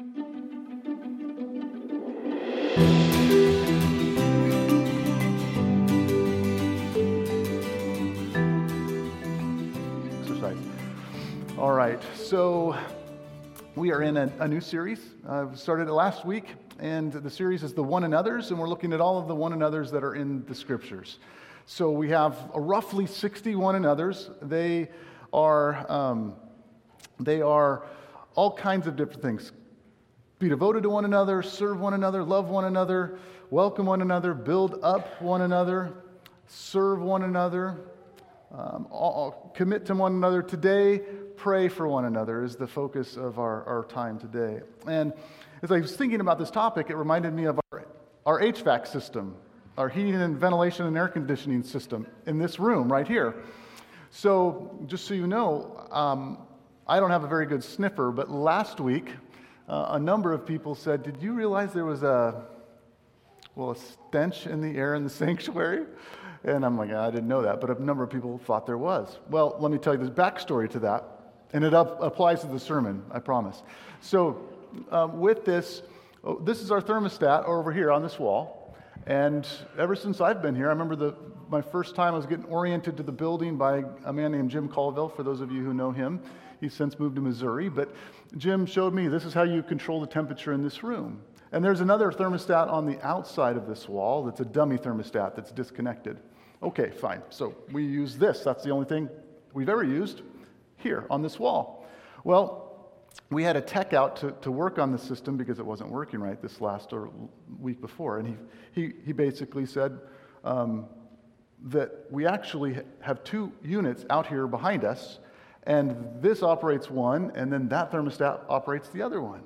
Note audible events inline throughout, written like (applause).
Exercise. All right, so we are in a, a new series. Uh, we started it last week, and the series is the one another's, and we're looking at all of the one another's that are in the scriptures. So we have roughly 60 one another's. They are, um, they are all kinds of different things. Be devoted to one another, serve one another, love one another, welcome one another, build up one another, serve one another, um, all, commit to one another today, pray for one another is the focus of our, our time today. And as I was thinking about this topic, it reminded me of our, our HVAC system, our heating and ventilation and air conditioning system in this room right here. So, just so you know, um, I don't have a very good sniffer, but last week, uh, a number of people said, Did you realize there was a, well, a stench in the air in the (laughs) sanctuary? And I'm like, I didn't know that, but a number of people thought there was. Well, let me tell you this backstory to that, and it up, applies to the sermon, I promise. So, um, with this, oh, this is our thermostat over here on this wall. And ever since I've been here, I remember the, my first time I was getting oriented to the building by a man named Jim Colville, for those of you who know him. He's since moved to Missouri, but Jim showed me this is how you control the temperature in this room. And there's another thermostat on the outside of this wall that's a dummy thermostat that's disconnected. Okay, fine. So we use this. That's the only thing we've ever used here on this wall. Well, we had a tech out to, to work on the system because it wasn't working right this last or week before. And he, he, he basically said um, that we actually have two units out here behind us, and this operates one, and then that thermostat operates the other one.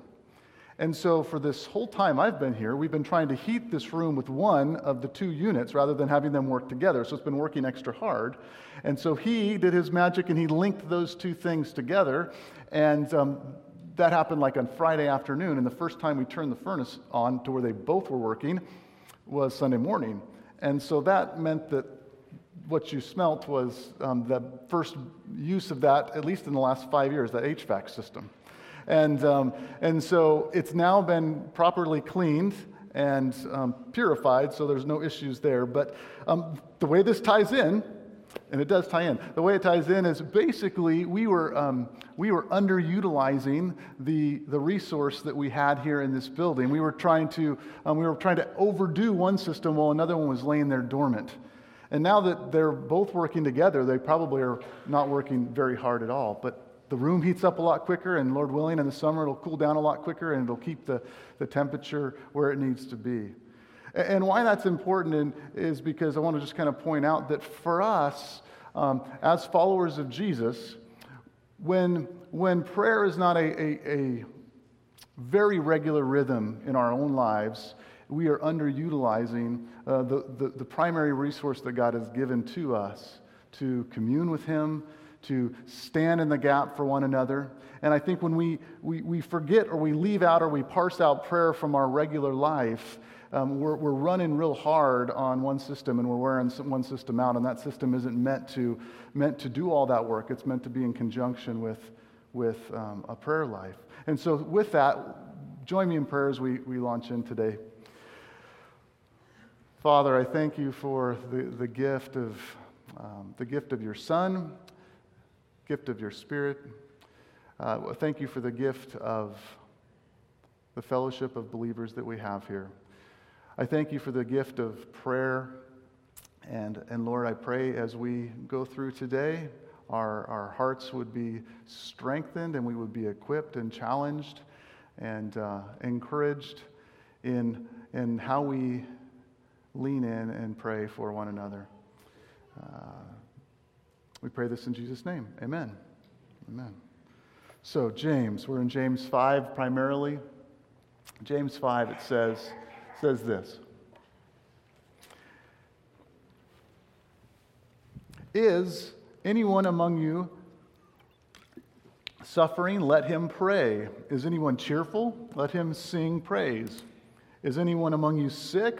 And so, for this whole time I've been here, we've been trying to heat this room with one of the two units rather than having them work together. So, it's been working extra hard. And so, he did his magic and he linked those two things together. And um, that happened like on Friday afternoon. And the first time we turned the furnace on to where they both were working was Sunday morning. And so, that meant that what you smelt was um, the first use of that, at least in the last five years, that HVAC system. And, um, and so it's now been properly cleaned and um, purified, so there's no issues there. But um, the way this ties in, and it does tie in, the way it ties in is basically we were, um, we were underutilizing the, the resource that we had here in this building. We were, trying to, um, we were trying to overdo one system while another one was laying there dormant. And now that they're both working together, they probably are not working very hard at all. But the room heats up a lot quicker, and Lord willing, in the summer it'll cool down a lot quicker and it'll keep the, the temperature where it needs to be. And why that's important is because I want to just kind of point out that for us, um, as followers of Jesus, when, when prayer is not a, a, a very regular rhythm in our own lives, we are underutilizing uh, the, the, the primary resource that God has given to us to commune with Him, to stand in the gap for one another. And I think when we, we, we forget or we leave out or we parse out prayer from our regular life, um, we're, we're running real hard on one system and we're wearing one system out, and that system isn't meant to, meant to do all that work. It's meant to be in conjunction with, with um, a prayer life. And so, with that, join me in prayer as we, we launch in today. Father, I thank you for the, the gift of um, the gift of your Son gift of your Spirit. Uh, thank you for the gift of the fellowship of believers that we have here. I thank you for the gift of prayer. And, and Lord, I pray as we go through today, our, our hearts would be strengthened and we would be equipped and challenged and uh, encouraged in, in how we lean in and pray for one another. Uh, we pray this in Jesus' name. Amen. Amen. So, James, we're in James 5 primarily. James 5, it says, says this Is anyone among you suffering? Let him pray. Is anyone cheerful? Let him sing praise. Is anyone among you sick?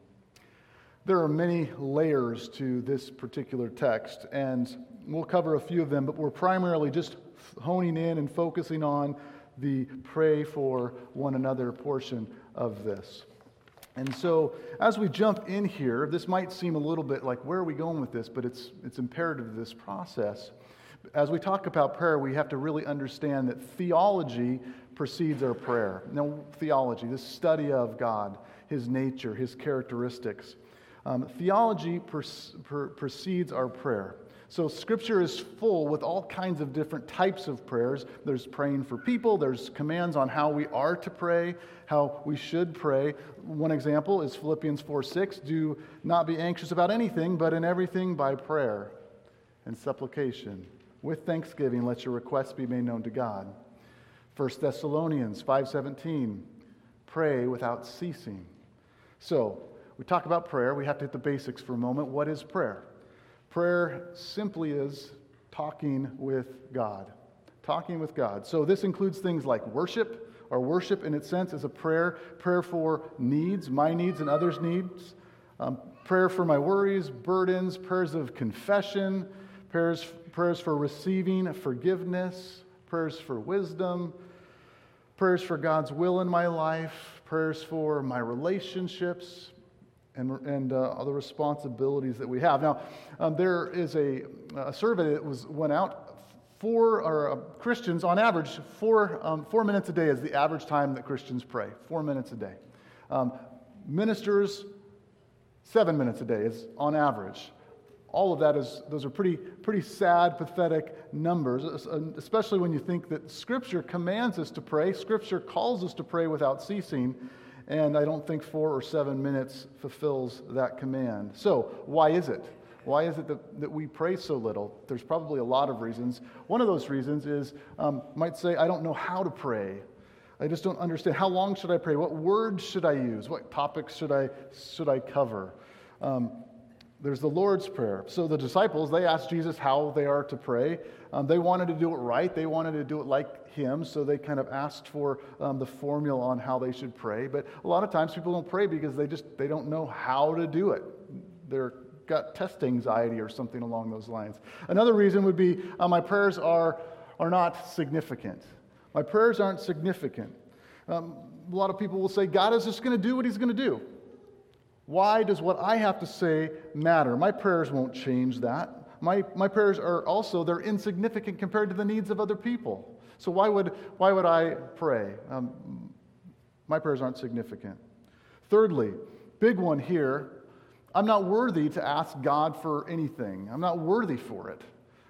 There are many layers to this particular text, and we'll cover a few of them, but we're primarily just honing in and focusing on the pray for one another portion of this. And so, as we jump in here, this might seem a little bit like where are we going with this, but it's, it's imperative to this process. As we talk about prayer, we have to really understand that theology precedes our prayer. Now, theology, this study of God, His nature, His characteristics. Um, theology precedes our prayer. So, Scripture is full with all kinds of different types of prayers. There's praying for people, there's commands on how we are to pray, how we should pray. One example is Philippians 4 6 do not be anxious about anything, but in everything by prayer and supplication. With thanksgiving, let your requests be made known to God. 1 Thessalonians 5:17 pray without ceasing. So, we talk about prayer, we have to hit the basics for a moment. What is prayer? Prayer simply is talking with God. Talking with God. So this includes things like worship. Our worship, in its sense, is a prayer prayer for needs, my needs and others' needs. Um, prayer for my worries, burdens, prayers of confession, prayers, prayers for receiving forgiveness, prayers for wisdom, prayers for God's will in my life, prayers for my relationships, and, and uh, responsibilities that we have. Now, um, there is a, a, survey that was went out. For or, uh, Christians, on average, four, um, four minutes a day is the average time that Christians pray. Four minutes a day. Um, ministers, seven minutes a day is on average. All of that is, those are pretty, pretty sad, pathetic numbers, especially when you think that Scripture commands us to pray. Scripture calls us to pray without ceasing. And I don't think four or seven minutes fulfills that command. So, why is it? Why is it that, that we pray so little? There's probably a lot of reasons. One of those reasons is, um, might say, I don't know how to pray. I just don't understand. How long should I pray? What words should I use? What topics should I, should I cover? Um, there's the Lord's Prayer. So the disciples, they asked Jesus how they are to pray. Um, they wanted to do it right. They wanted to do it like him. So they kind of asked for um, the formula on how they should pray. But a lot of times people don't pray because they just they don't know how to do it. They're got test anxiety or something along those lines. Another reason would be uh, my prayers are are not significant. My prayers aren't significant. Um, a lot of people will say God is just going to do what He's going to do. Why does what I have to say matter? My prayers won't change that. My, my prayers are also, they're insignificant compared to the needs of other people. So why would, why would I pray? Um, my prayers aren't significant. Thirdly, big one here, I'm not worthy to ask God for anything. I'm not worthy for it.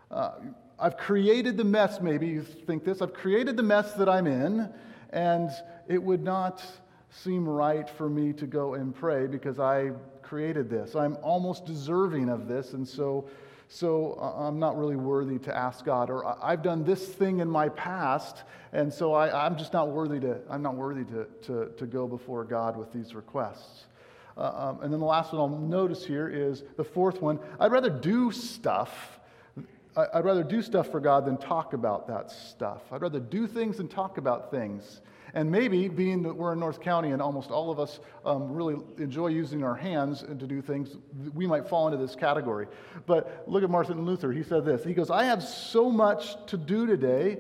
Uh, I've created the mess, maybe you think this. I've created the mess that I'm in, and it would not seem right for me to go and pray because I created this. I'm almost deserving of this, and so, so uh, I'm not really worthy to ask God. Or I've done this thing in my past, and so I, am just not worthy to. I'm not worthy to, to, to go before God with these requests. Uh, um, and then the last one I'll notice here is the fourth one. I'd rather do stuff. I'd rather do stuff for God than talk about that stuff. I'd rather do things than talk about things. And maybe, being that we're in North County and almost all of us um, really enjoy using our hands to do things, we might fall into this category. But look at Martin Luther. He said this He goes, I have so much to do today,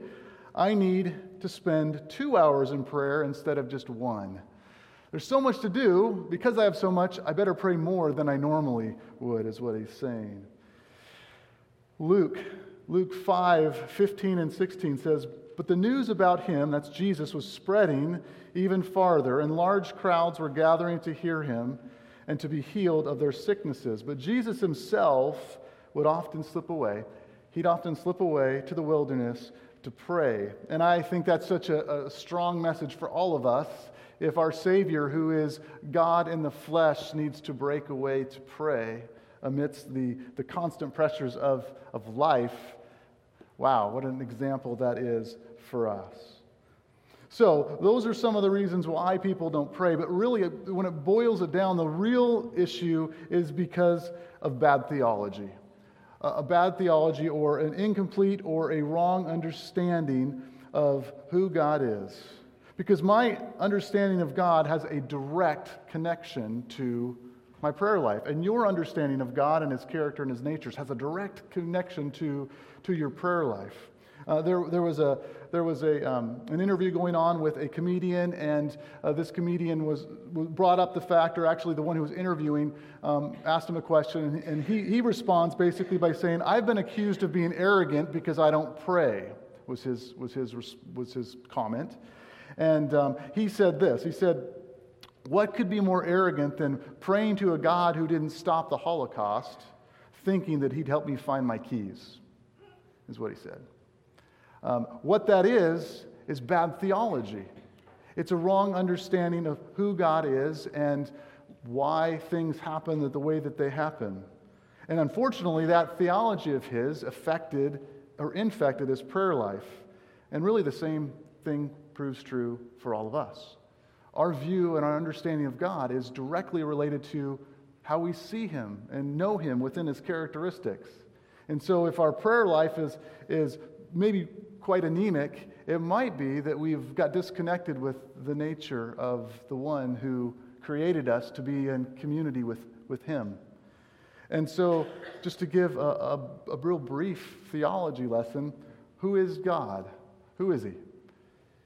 I need to spend two hours in prayer instead of just one. There's so much to do. Because I have so much, I better pray more than I normally would, is what he's saying. Luke, Luke 5, 15 and 16 says, but the news about him, that's Jesus, was spreading even farther, and large crowds were gathering to hear him and to be healed of their sicknesses. But Jesus himself would often slip away. He'd often slip away to the wilderness to pray. And I think that's such a, a strong message for all of us. If our Savior, who is God in the flesh, needs to break away to pray amidst the, the constant pressures of, of life, wow, what an example that is for us. So, those are some of the reasons why people don't pray. But really, when it boils it down, the real issue is because of bad theology. A bad theology, or an incomplete or a wrong understanding of who God is. Because my understanding of God has a direct connection to my prayer life. And your understanding of God and His character and His natures has a direct connection to, to your prayer life. Uh, there, there was, a, there was a, um, an interview going on with a comedian, and uh, this comedian was, was, brought up the fact, or actually the one who was interviewing um, asked him a question, and he, he responds basically by saying, I've been accused of being arrogant because I don't pray, was his, was his, was his comment. And um, he said this He said, What could be more arrogant than praying to a God who didn't stop the Holocaust, thinking that he'd help me find my keys? Is what he said. Um, what that is, is bad theology. It's a wrong understanding of who God is and why things happen the way that they happen. And unfortunately, that theology of his affected or infected his prayer life. And really, the same thing proves true for all of us. Our view and our understanding of God is directly related to how we see him and know him within his characteristics. And so, if our prayer life is, is maybe quite anemic, it might be that we've got disconnected with the nature of the one who created us to be in community with, with him. And so, just to give a, a, a real brief theology lesson who is God? Who is he?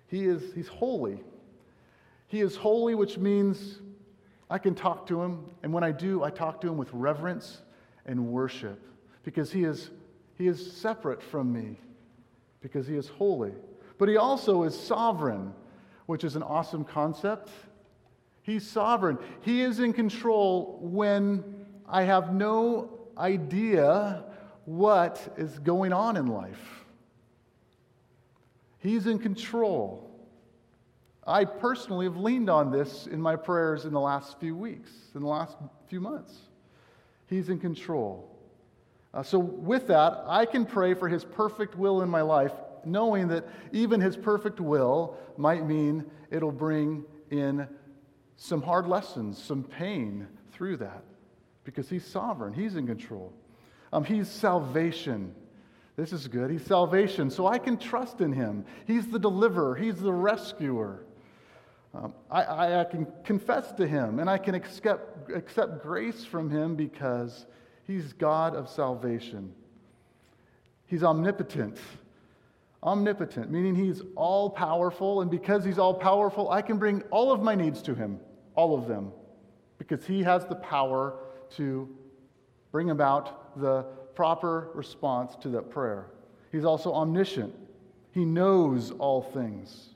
He is he's holy. He is holy, which means I can talk to him, and when I do, I talk to him with reverence and worship because he is, he is separate from me because he is holy. But he also is sovereign, which is an awesome concept. He's sovereign. He is in control when I have no idea what is going on in life. He's in control. I personally have leaned on this in my prayers in the last few weeks, in the last few months. He's in control. Uh, so, with that, I can pray for His perfect will in my life, knowing that even His perfect will might mean it'll bring in some hard lessons, some pain through that, because He's sovereign, He's in control. Um, he's salvation. This is good. He's salvation, so I can trust in Him. He's the deliverer, He's the rescuer. Um, I, I, I can confess to Him and I can accept, accept grace from Him because He's God of salvation. He's omnipotent. Omnipotent, meaning He's all powerful, and because He's all powerful, I can bring all of my needs to Him, all of them, because He has the power to bring about the proper response to that prayer. He's also omniscient, He knows all things.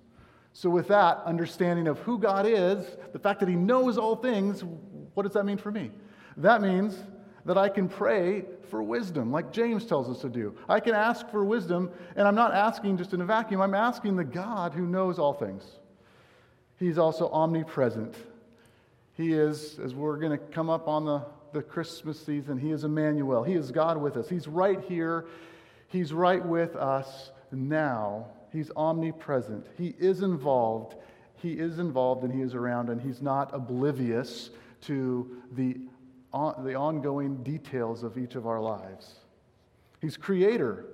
So, with that understanding of who God is, the fact that He knows all things, what does that mean for me? That means that I can pray for wisdom, like James tells us to do. I can ask for wisdom, and I'm not asking just in a vacuum, I'm asking the God who knows all things. He's also omnipresent. He is, as we're going to come up on the, the Christmas season, He is Emmanuel. He is God with us. He's right here, He's right with us now. He's omnipresent. He is involved. He is involved and He is around, and He's not oblivious to the on, the ongoing details of each of our lives. He's creator.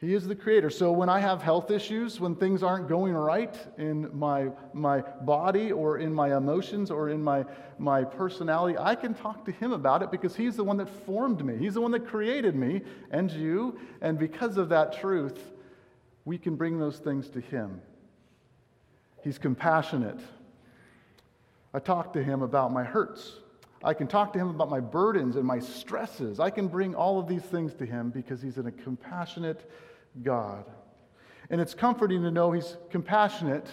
He is the creator. So when I have health issues, when things aren't going right in my, my body or in my emotions or in my, my personality, I can talk to him about it because he's the one that formed me. He's the one that created me and you. And because of that truth, we can bring those things to him. He's compassionate. I talk to him about my hurts. I can talk to him about my burdens and my stresses. I can bring all of these things to him because he's a compassionate God. And it's comforting to know he's compassionate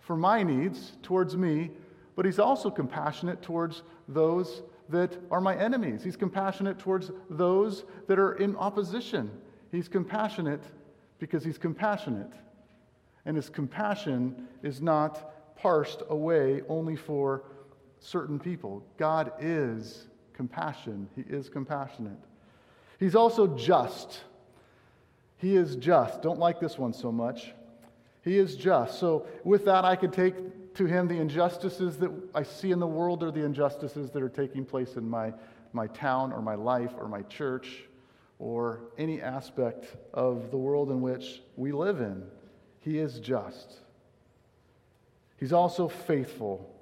for my needs towards me, but he's also compassionate towards those that are my enemies. He's compassionate towards those that are in opposition. He's compassionate because he's compassionate. And his compassion is not parsed away only for certain people. God is compassion, He is compassionate. He's also just. He is just. Don't like this one so much. He is just. So, with that, I could take to him the injustices that I see in the world or the injustices that are taking place in my, my town or my life or my church or any aspect of the world in which we live in. He is just. He's also faithful.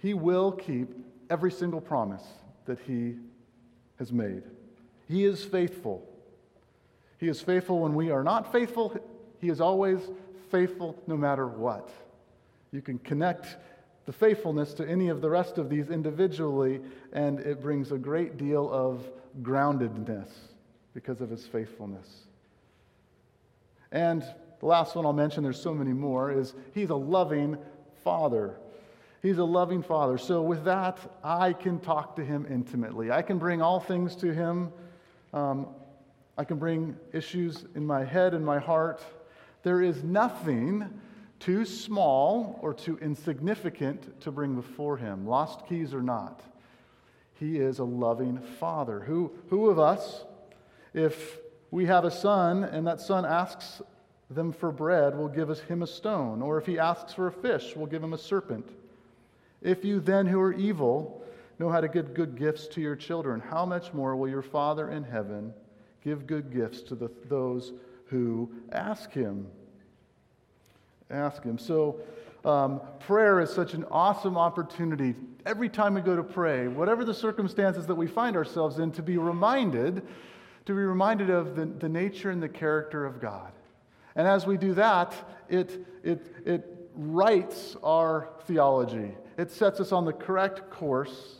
He will keep every single promise that he has made. He is faithful. He is faithful when we are not faithful. He is always faithful no matter what. You can connect the faithfulness to any of the rest of these individually, and it brings a great deal of groundedness because of his faithfulness. And the last one I'll mention, there's so many more, is he's a loving father. He's a loving father. So, with that, I can talk to him intimately. I can bring all things to him. Um, I can bring issues in my head and my heart. There is nothing too small or too insignificant to bring before him, lost keys or not. He is a loving father. Who, who of us, if we have a son and that son asks them for bread, will give us him a stone? Or if he asks for a fish, we'll give him a serpent? If you then, who are evil, know how to give good gifts to your children, how much more will your Father in heaven give good gifts to the, those who ask him? Ask him. So, um, prayer is such an awesome opportunity every time we go to pray, whatever the circumstances that we find ourselves in, to be reminded, to be reminded of the, the nature and the character of God. And as we do that, it, it, it writes our theology. It sets us on the correct course,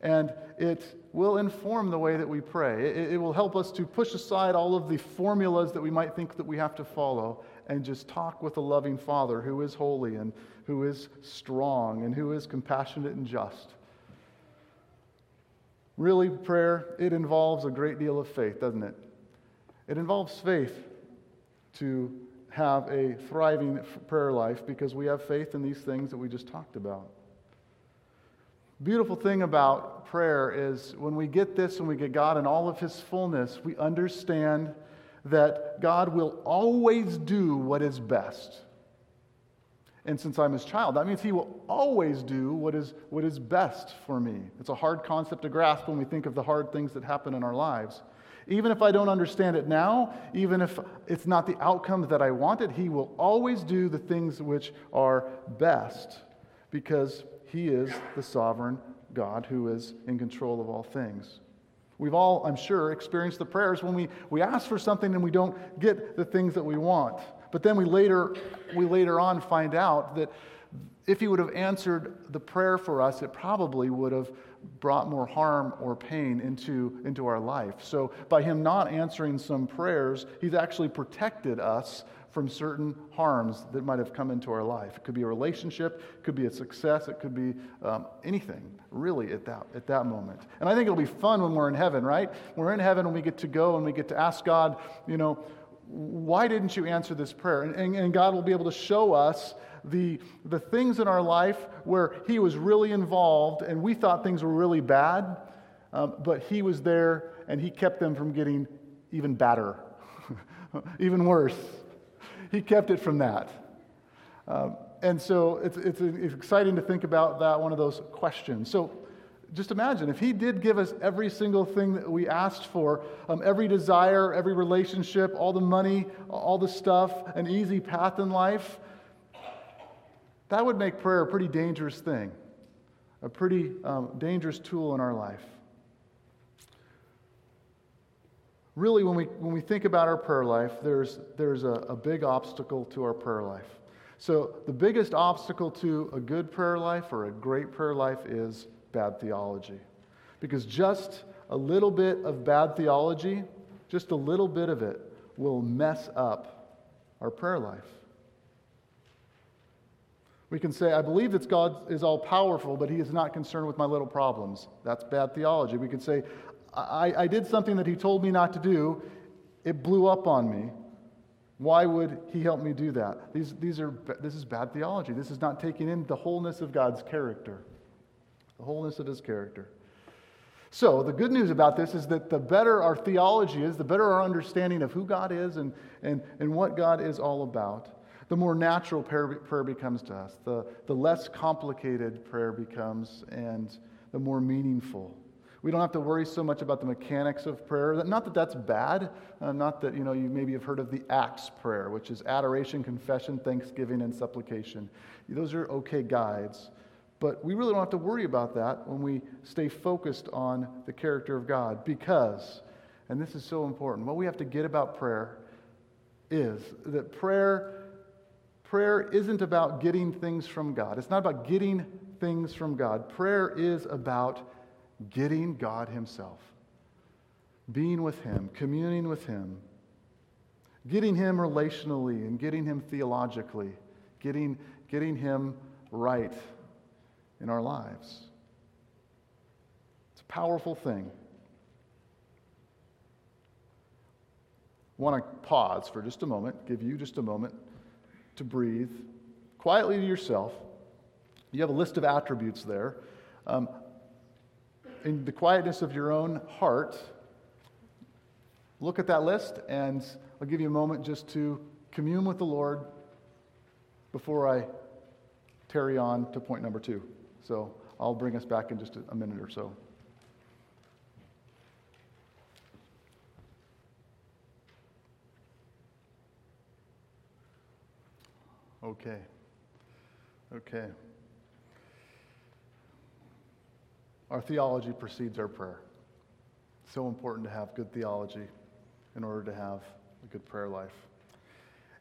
and it will inform the way that we pray. It, it will help us to push aside all of the formulas that we might think that we have to follow and just talk with a loving Father who is holy and who is strong and who is compassionate and just. Really, prayer, it involves a great deal of faith, doesn't it? It involves faith to have a thriving prayer life because we have faith in these things that we just talked about. Beautiful thing about prayer is when we get this, when we get God in all of His fullness, we understand that God will always do what is best. And since I'm his child, that means he will always do what is, what is best for me. It's a hard concept to grasp when we think of the hard things that happen in our lives. Even if I don't understand it now, even if it's not the outcome that I wanted, he will always do the things which are best because he is the sovereign God who is in control of all things. We've all, I'm sure, experienced the prayers when we, we ask for something and we don't get the things that we want. But then we later, we later on find out that if he would have answered the prayer for us, it probably would have brought more harm or pain into, into our life. So by him not answering some prayers, he's actually protected us from certain harms that might have come into our life. It could be a relationship, it could be a success, it could be um, anything, really, at that, at that moment. And I think it'll be fun when we're in heaven, right? We're in heaven when we get to go and we get to ask God, you know, why didn't you answer this prayer? And, and, and God will be able to show us the, the things in our life where He was really involved and we thought things were really bad, um, but He was there and He kept them from getting even badder, (laughs) even worse. He kept it from that. Um, and so it's, it's, it's exciting to think about that, one of those questions. So just imagine if he did give us every single thing that we asked for, um, every desire, every relationship, all the money, all the stuff, an easy path in life, that would make prayer a pretty dangerous thing, a pretty um, dangerous tool in our life. really, when we, when we think about our prayer life, there's, there's a, a big obstacle to our prayer life. So, the biggest obstacle to a good prayer life or a great prayer life is bad theology. Because just a little bit of bad theology, just a little bit of it, will mess up our prayer life. We can say, I believe that God is all powerful, but he is not concerned with my little problems. That's bad theology. We can say, I, I did something that he told me not to do. It blew up on me. Why would he help me do that? These, these are, this is bad theology. This is not taking in the wholeness of God's character, the wholeness of his character. So, the good news about this is that the better our theology is, the better our understanding of who God is and, and, and what God is all about, the more natural prayer, prayer becomes to us, the, the less complicated prayer becomes, and the more meaningful. We don't have to worry so much about the mechanics of prayer. Not that that's bad. Uh, not that, you know, you maybe have heard of the ACTS prayer, which is adoration, confession, thanksgiving, and supplication. Those are okay guides. But we really don't have to worry about that when we stay focused on the character of God because, and this is so important, what we have to get about prayer is that prayer prayer isn't about getting things from God. It's not about getting things from God. Prayer is about getting God Himself, being with Him, communing with Him, getting Him relationally and getting Him theologically, getting, getting Him right in our lives. It's a powerful thing. I want to pause for just a moment, give you just a moment to breathe quietly to yourself. You have a list of attributes there. Um, in the quietness of your own heart, look at that list, and I'll give you a moment just to commune with the Lord before I carry on to point number two. So I'll bring us back in just a minute or so. Okay. Okay. Our theology precedes our prayer. So important to have good theology in order to have a good prayer life.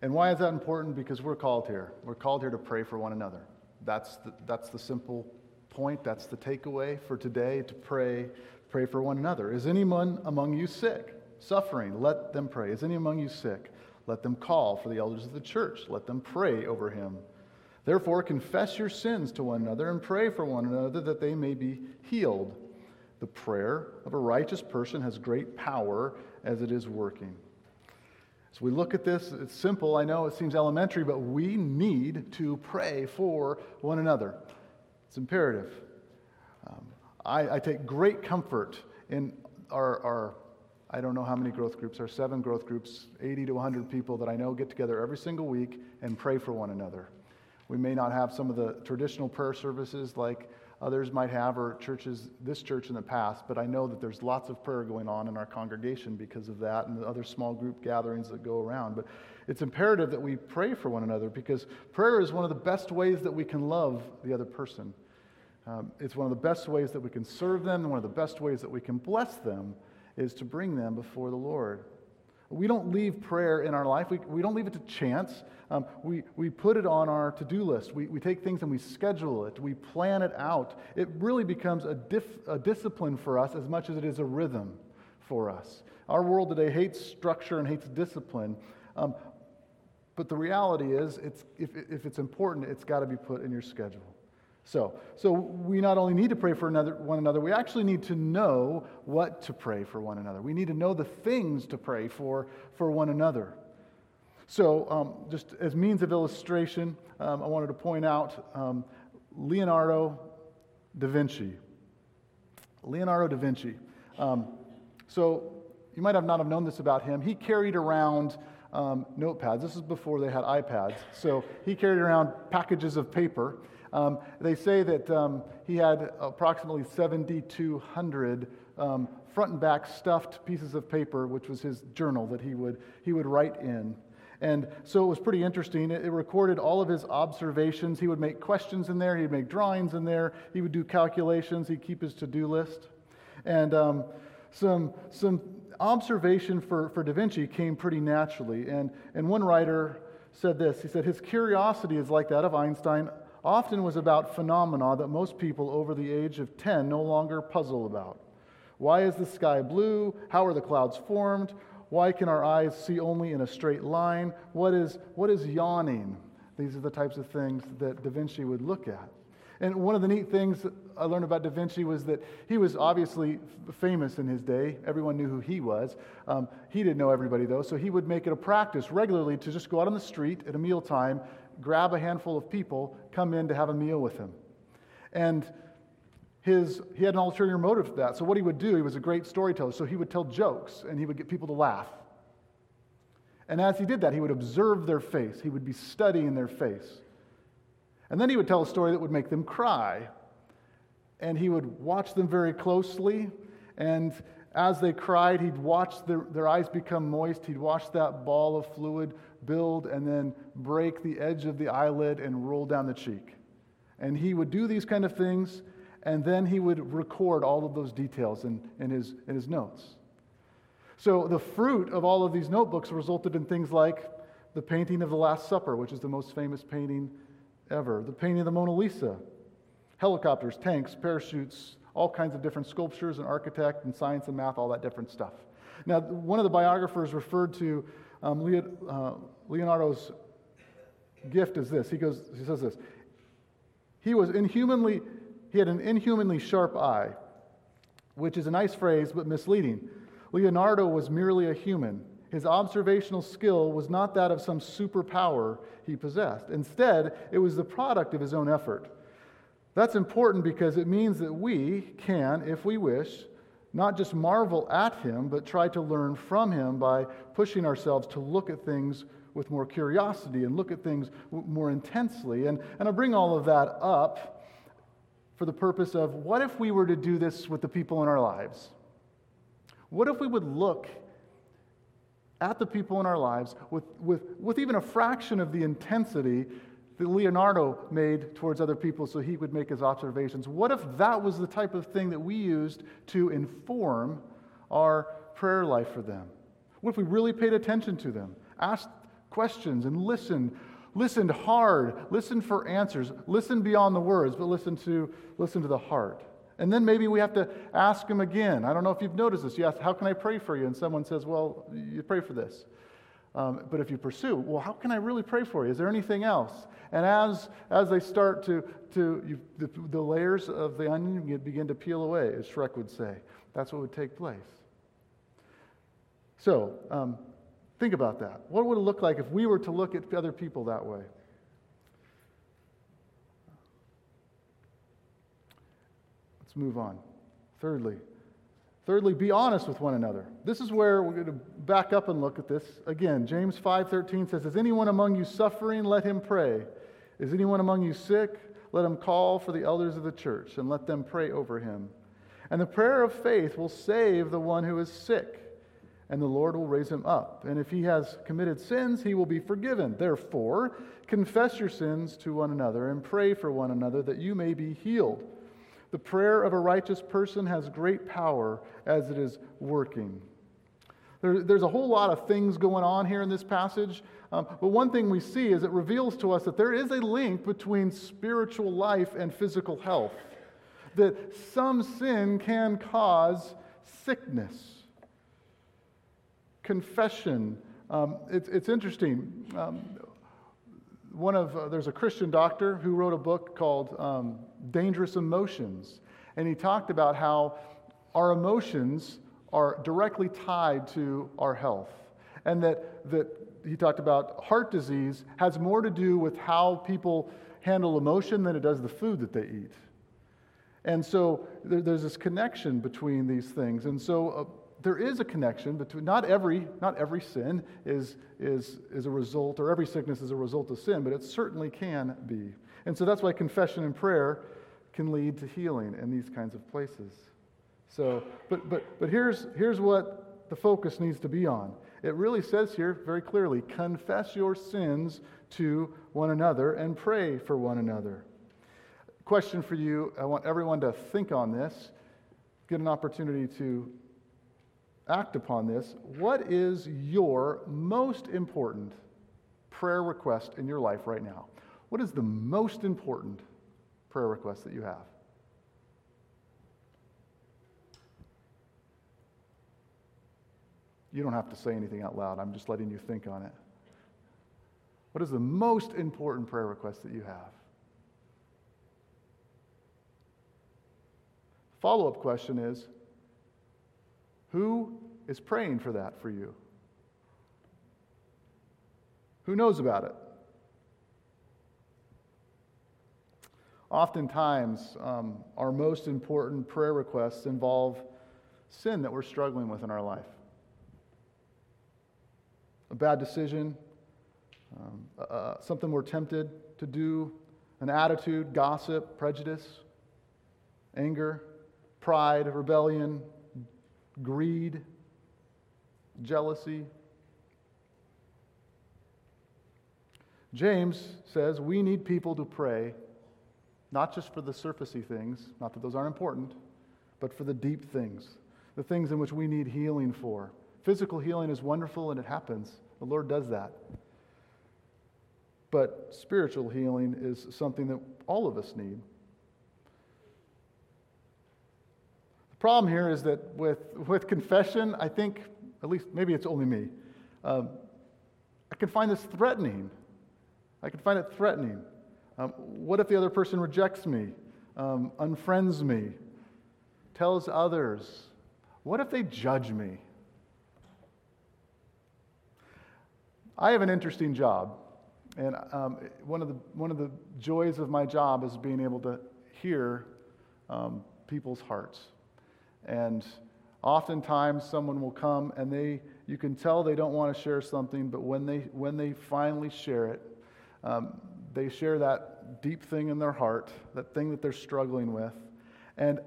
And why is that important? Because we're called here. We're called here to pray for one another. That's the, that's the simple point. That's the takeaway for today to pray, pray for one another. Is anyone among you sick, suffering? Let them pray. Is any among you sick? Let them call for the elders of the church. Let them pray over him. Therefore, confess your sins to one another and pray for one another that they may be healed. The prayer of a righteous person has great power as it is working. So we look at this, it's simple, I know it seems elementary, but we need to pray for one another. It's imperative. Um, I, I, take great comfort in our, our, I don't know how many growth groups, our seven growth groups, 80 to 100 people that I know get together every single week and pray for one another. We may not have some of the traditional prayer services like others might have, or churches, this church in the past, but I know that there's lots of prayer going on in our congregation because of that and the other small group gatherings that go around. But it's imperative that we pray for one another because prayer is one of the best ways that we can love the other person. Um, it's one of the best ways that we can serve them, and one of the best ways that we can bless them is to bring them before the Lord. We don't leave prayer in our life, we, we don't leave it to chance. Um, we, we put it on our to do list. We, we take things and we schedule it, we plan it out. It really becomes a, dif- a discipline for us as much as it is a rhythm for us. Our world today hates structure and hates discipline. Um, but the reality is, it's, if, if it's important, it's got to be put in your schedule. So, so we not only need to pray for another, one another, we actually need to know what to pray for one another. We need to know the things to pray for for one another. So, um, just as means of illustration, um, I wanted to point out um, Leonardo da Vinci. Leonardo da Vinci. Um, so, you might have not have known this about him. He carried around um, notepads. This is before they had iPads. So, he carried around packages of paper um, they say that um, he had approximately 7,200 um, front and back stuffed pieces of paper, which was his journal that he would, he would write in. And so it was pretty interesting. It, it, recorded all of his observations. He would make questions in there, he'd make drawings in there, he would do calculations, he'd keep his to do list. And um, some, some observation for, for Da Vinci came pretty naturally. And, and one writer said this he said, His curiosity is like that of Einstein often was about phenomena that most people over the age of 10 no longer puzzle about. Why is the sky blue? How are the clouds formed? Why can our eyes see only in a straight line? What is, what is yawning? These are the types of things that Da Vinci would look at. And one of the neat things I learned about Da Vinci was that he was obviously famous in his day. Everyone knew who he was. Um, he didn't know everybody, though, so he would make it a practice regularly to just go out on the street at a mealtime grab a handful of people, come in to have a meal with him. And his, he had an ulterior motive for that. So, what he would do, he was a great storyteller. So, he would tell jokes and he would get people to laugh. And as he did that, he would observe their face, he would be studying their face. And then he would tell a story that would make them cry. And he would watch them very closely. And as they cried, he'd watch their, their eyes become moist. He'd watch that ball of fluid build and then break the edge of the eyelid and roll down the cheek. And he would do these kind of things, and then he would record all of those details in, in, his, in his notes. So the fruit of all of these notebooks resulted in things like the painting of the Last Supper, which is the most famous painting ever, the painting of the Mona Lisa, helicopters, tanks, parachutes, all kinds of different sculptures and architect and science and math, all that different stuff. Now, one of the biographers referred to um, uh, Leonardo's gift as this. He goes, he says this. He was inhumanly, he had an inhumanly sharp eye, which is a nice phrase but misleading. Leonardo was merely a human. His observational skill was not that of some superpower he possessed. Instead, it was the product of his own effort. That's important because it means that we can, if we wish, not just marvel at him, but try to learn from him by pushing ourselves to look at things with more curiosity and look at things more intensely. And, and I bring all of that up for the purpose of what if we were to do this with the people in our lives? What if we would look at the people in our lives with, with, with even a fraction of the intensity that Leonardo made towards other people so he would make his observations. What if that was the type of thing that we used to inform our prayer life for them? What if we really paid attention to them, asked questions, and listened? Listened hard, listened for answers, listened beyond the words, but listen to, listen to the heart. And then maybe we have to ask them again. I don't know if you've noticed this. You ask, How can I pray for you? And someone says, Well, you pray for this. Um, but if you pursue, well, how can I really pray for you? Is there anything else? And as, as they start to, to you, the, the layers of the onion begin to peel away, as Shrek would say, that's what would take place. So, um, think about that. What would it look like if we were to look at other people that way? Let's move on. Thirdly, Thirdly, be honest with one another. This is where we're going to back up and look at this. Again, James 5:13 says, "Is anyone among you suffering? Let him pray. Is anyone among you sick? Let him call for the elders of the church and let them pray over him. And the prayer of faith will save the one who is sick, and the Lord will raise him up. And if he has committed sins, he will be forgiven. Therefore, confess your sins to one another and pray for one another that you may be healed." The prayer of a righteous person has great power as it is working. There, there's a whole lot of things going on here in this passage, um, but one thing we see is it reveals to us that there is a link between spiritual life and physical health, that some sin can cause sickness. Confession. Um, it's, it's interesting. Um, one of uh, there's a Christian doctor who wrote a book called um, Dangerous Emotions, and he talked about how our emotions are directly tied to our health, and that that he talked about heart disease has more to do with how people handle emotion than it does the food that they eat. And so there, there's this connection between these things, and so. Uh, there is a connection between not every not every sin is is is a result or every sickness is a result of sin but it certainly can be. And so that's why confession and prayer can lead to healing in these kinds of places. So but but but here's here's what the focus needs to be on. It really says here very clearly confess your sins to one another and pray for one another. Question for you. I want everyone to think on this. Get an opportunity to act upon this, what is your most important prayer request in your life right now? What is the most important prayer request that you have? You don't have to say anything out loud. I'm just letting you think on it. What is the most important prayer request that you have? Follow up question is who is praying for that for you? Who knows about it? Oftentimes, um, our most important prayer requests involve sin that we're struggling with in our life. a bad decision, um, uh, something we're tempted to do, an attitude, gossip, prejudice, anger, pride, rebellion, greed, jealousy. James says we need people to pray, not just for the surfacey things, not that those aren't important, but for the deep things, the things in which we need healing for. Physical healing is wonderful and it happens. The Lord does that. But spiritual healing is something that all of us need. Problem here is that with, with confession, I think, at least maybe it's only me, um, I can find this threatening. I can find it threatening. Um, what if the other person rejects me, um, unfriends me, tells others? What if they judge me? I have an interesting job. And um, one, of the, one of the joys of my job is being able to hear um, people's hearts. And oftentimes someone will come and they, you can tell they don't want to share something, but when they, when they finally share it, um, they share that deep thing in their heart, that thing that they're struggling with. And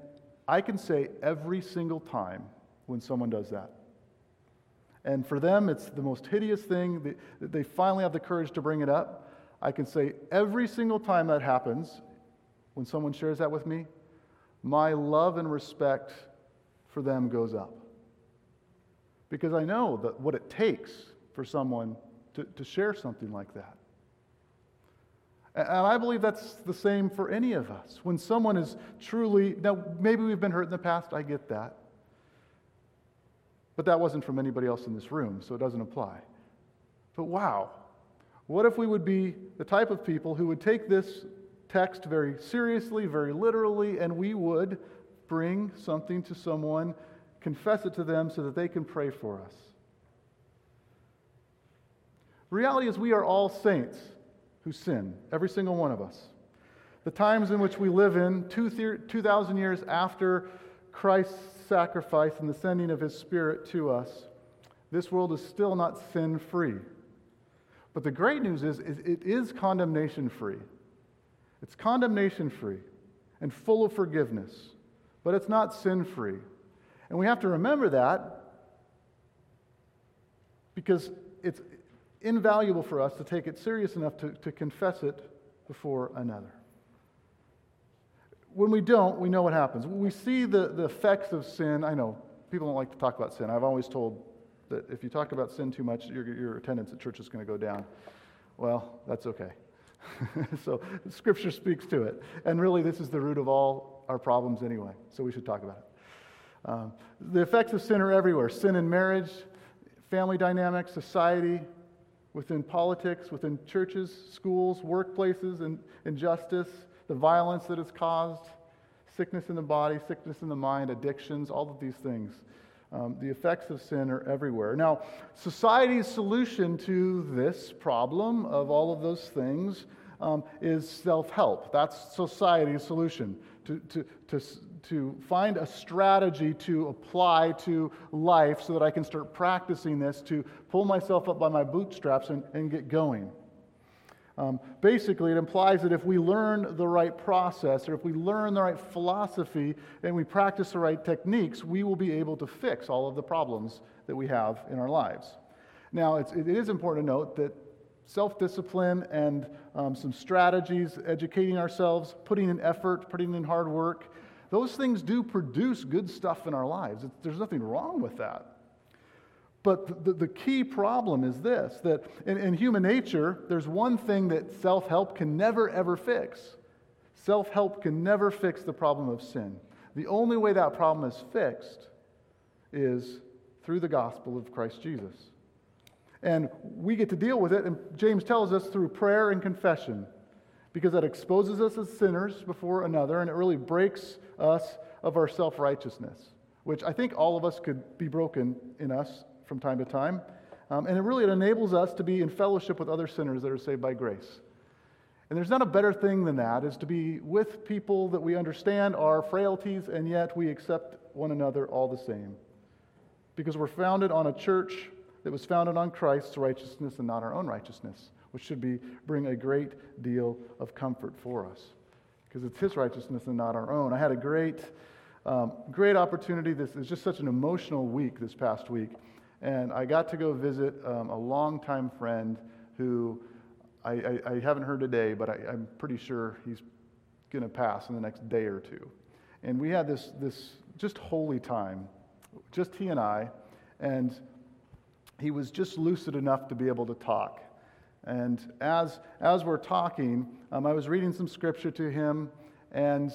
I can say every single time when someone does that, and for them, it's the most hideous thing. They, they finally have the courage to bring it up. I can say every single time that happens, when someone shares that with me, my love and respect for them goes up. Because I know that what it takes for someone to, to share something like that. And I believe that's the same for any of us. When someone is truly, now maybe we've been hurt in the past, I get that. But that wasn't from anybody else in this room, so it doesn't apply. But wow, what if we would be the type of people who would take this text very seriously, very literally, and we would bring something to someone, confess it to them so that they can pray for us? reality is, we are all saints who sin, every single one of us. The times in which we live in, 2,000 years after Christ's sacrifice and the sending of his Spirit to us, this world is still not sin free. But the great news is, is it is condemnation free. It's condemnation free and full of forgiveness, but it's not sin free. And we have to remember that because it's invaluable for us to take it serious enough to, to confess it before another when we don't, we know what happens. We see the, the effects of sin. I know people don't like to talk about sin. I've always told that if you talk about sin too much, your, your attendance at church is going to go down. Well, that's okay. (laughs) so Scripture speaks to it. And really, this is the root of all our problems anyway. So we should talk about it. Um, the effects of sin are everywhere sin in marriage, family dynamics, society, within politics, within churches, schools, workplaces, and injustice the violence that is caused, sickness in the body, sickness in the mind, addictions, all of these things. Um, the effects of sin are everywhere. Now, society's solution to this problem of all of those things um, is self help. That's society's solution to, to, to, to find a strategy to apply to life so that I can start practicing this, to pull myself up by my bootstraps and, and get going. Um, basically, it implies that if we learn the right process or if we learn the right philosophy and we practice the right techniques, we will be able to fix all of the problems that we have in our lives. Now, it's, it is important to note that self discipline and um, some strategies, educating ourselves, putting in effort, putting in hard work, those things do produce good stuff in our lives. There's nothing wrong with that. But the, the key problem is this that in, in human nature, there's one thing that self help can never, ever fix. Self help can never fix the problem of sin. The only way that problem is fixed is through the gospel of Christ Jesus. And we get to deal with it, and James tells us through prayer and confession, because that exposes us as sinners before another, and it really breaks us of our self righteousness, which I think all of us could be broken in us from time to time. Um, and it really it enables us to be in fellowship with other sinners that are saved by grace. And there's not a better thing than that, is to be with people that we understand our frailties, and yet we accept one another all the same. Because we're founded on a church that was founded on Christ's righteousness and not our own righteousness, which should be, bring a great deal of comfort for us because it's His righteousness and not our own. I had a great, um, great opportunity. This is just such an emotional week this past week. And I got to go visit um, a longtime friend who I, I, I haven't heard today, but I, I'm pretty sure he's going to pass in the next day or two. And we had this, this just holy time, just he and I, and he was just lucid enough to be able to talk. And as, as we're talking, um, I was reading some scripture to him, and,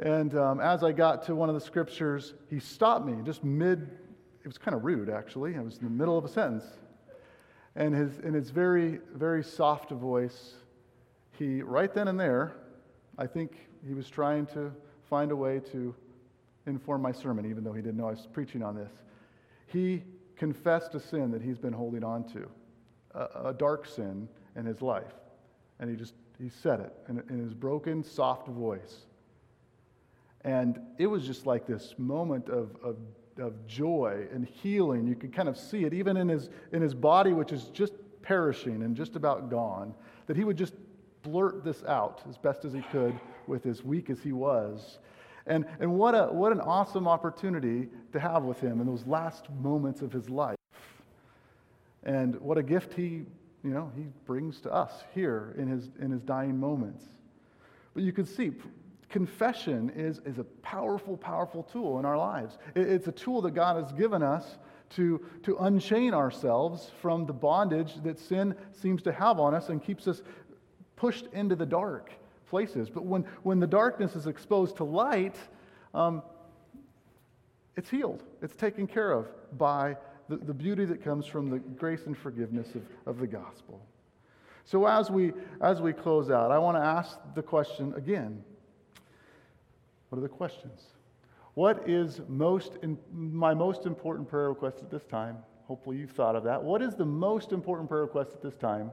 and um, as I got to one of the scriptures, he stopped me just mid, it was kind of rude actually. I was in the middle of a sentence. And his, in his very, very soft voice, he, right then and there, I think he was trying to find a way to inform my sermon, even though he didn't know I was preaching on this. He confessed a sin that he's been holding on to, a, a dark sin in his life. And he just, he said it in, in his broken, soft voice. And it was just like this moment of, of, of joy and healing. You could kind of see it even in his, in his body, which is just perishing and just about gone, that he would just blurt this out as best as he could with as weak as he was. And, and what, a, what an awesome opportunity to have with him in those last moments of his life. And what a gift he, you know, he brings to us here in his, in his dying moments. But you can see, confession is, is a powerful, powerful tool in our lives. It, it's a tool that God has given us to, to unchain ourselves from the bondage that sin seems to have on us and keeps us pushed into the dark places. But when, when the darkness is exposed to light, um, it's healed, it's taken care of by the, the beauty that comes from the grace and forgiveness of, of the gospel. So as we, as we close out, I want to ask the question again. What are the questions? What is most in, my most important prayer request at this time? Hopefully you've thought of that. What is the most important prayer request at this time?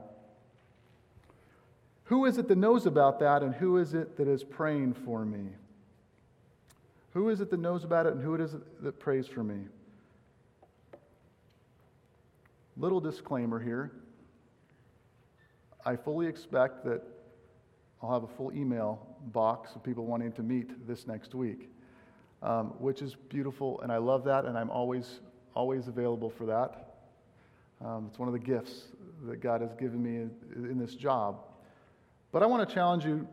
Who is it that knows about that, and who is it that is praying for me? Who is it that knows about it, and who it is that prays for me? Little disclaimer here. I fully expect that I'll have a full email box of people wanting to meet this next week, um, which is beautiful, and I love that, and I'm always, always available for that. Um, it's one of the gifts that God has given me in, in this job. But I want to challenge you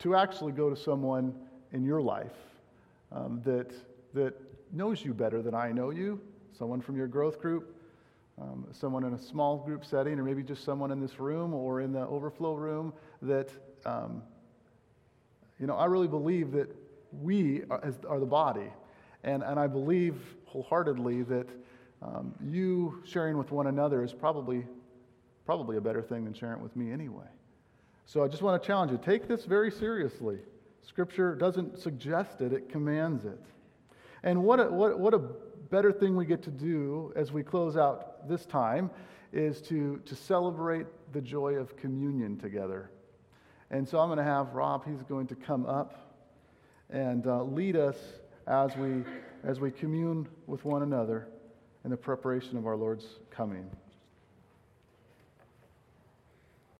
to actually go to someone in your life um, that, that knows you better than I know you, someone from your growth group, um, someone in a small group setting, or maybe just someone in this room or in the overflow room that, um, you know, I really believe that we are, are, the body. And, and I believe wholeheartedly that um, you sharing with one another is probably, probably a better thing than sharing it with me anyway. So I just want to challenge you take this very seriously. Scripture doesn't suggest it, it commands it. And what a, what, what a better thing we get to do as we close out this time is to, to celebrate the joy of communion together. And so I'm going to have Rob, he's going to come up and uh, lead us as we, as we commune with one another in the preparation of our Lord's coming.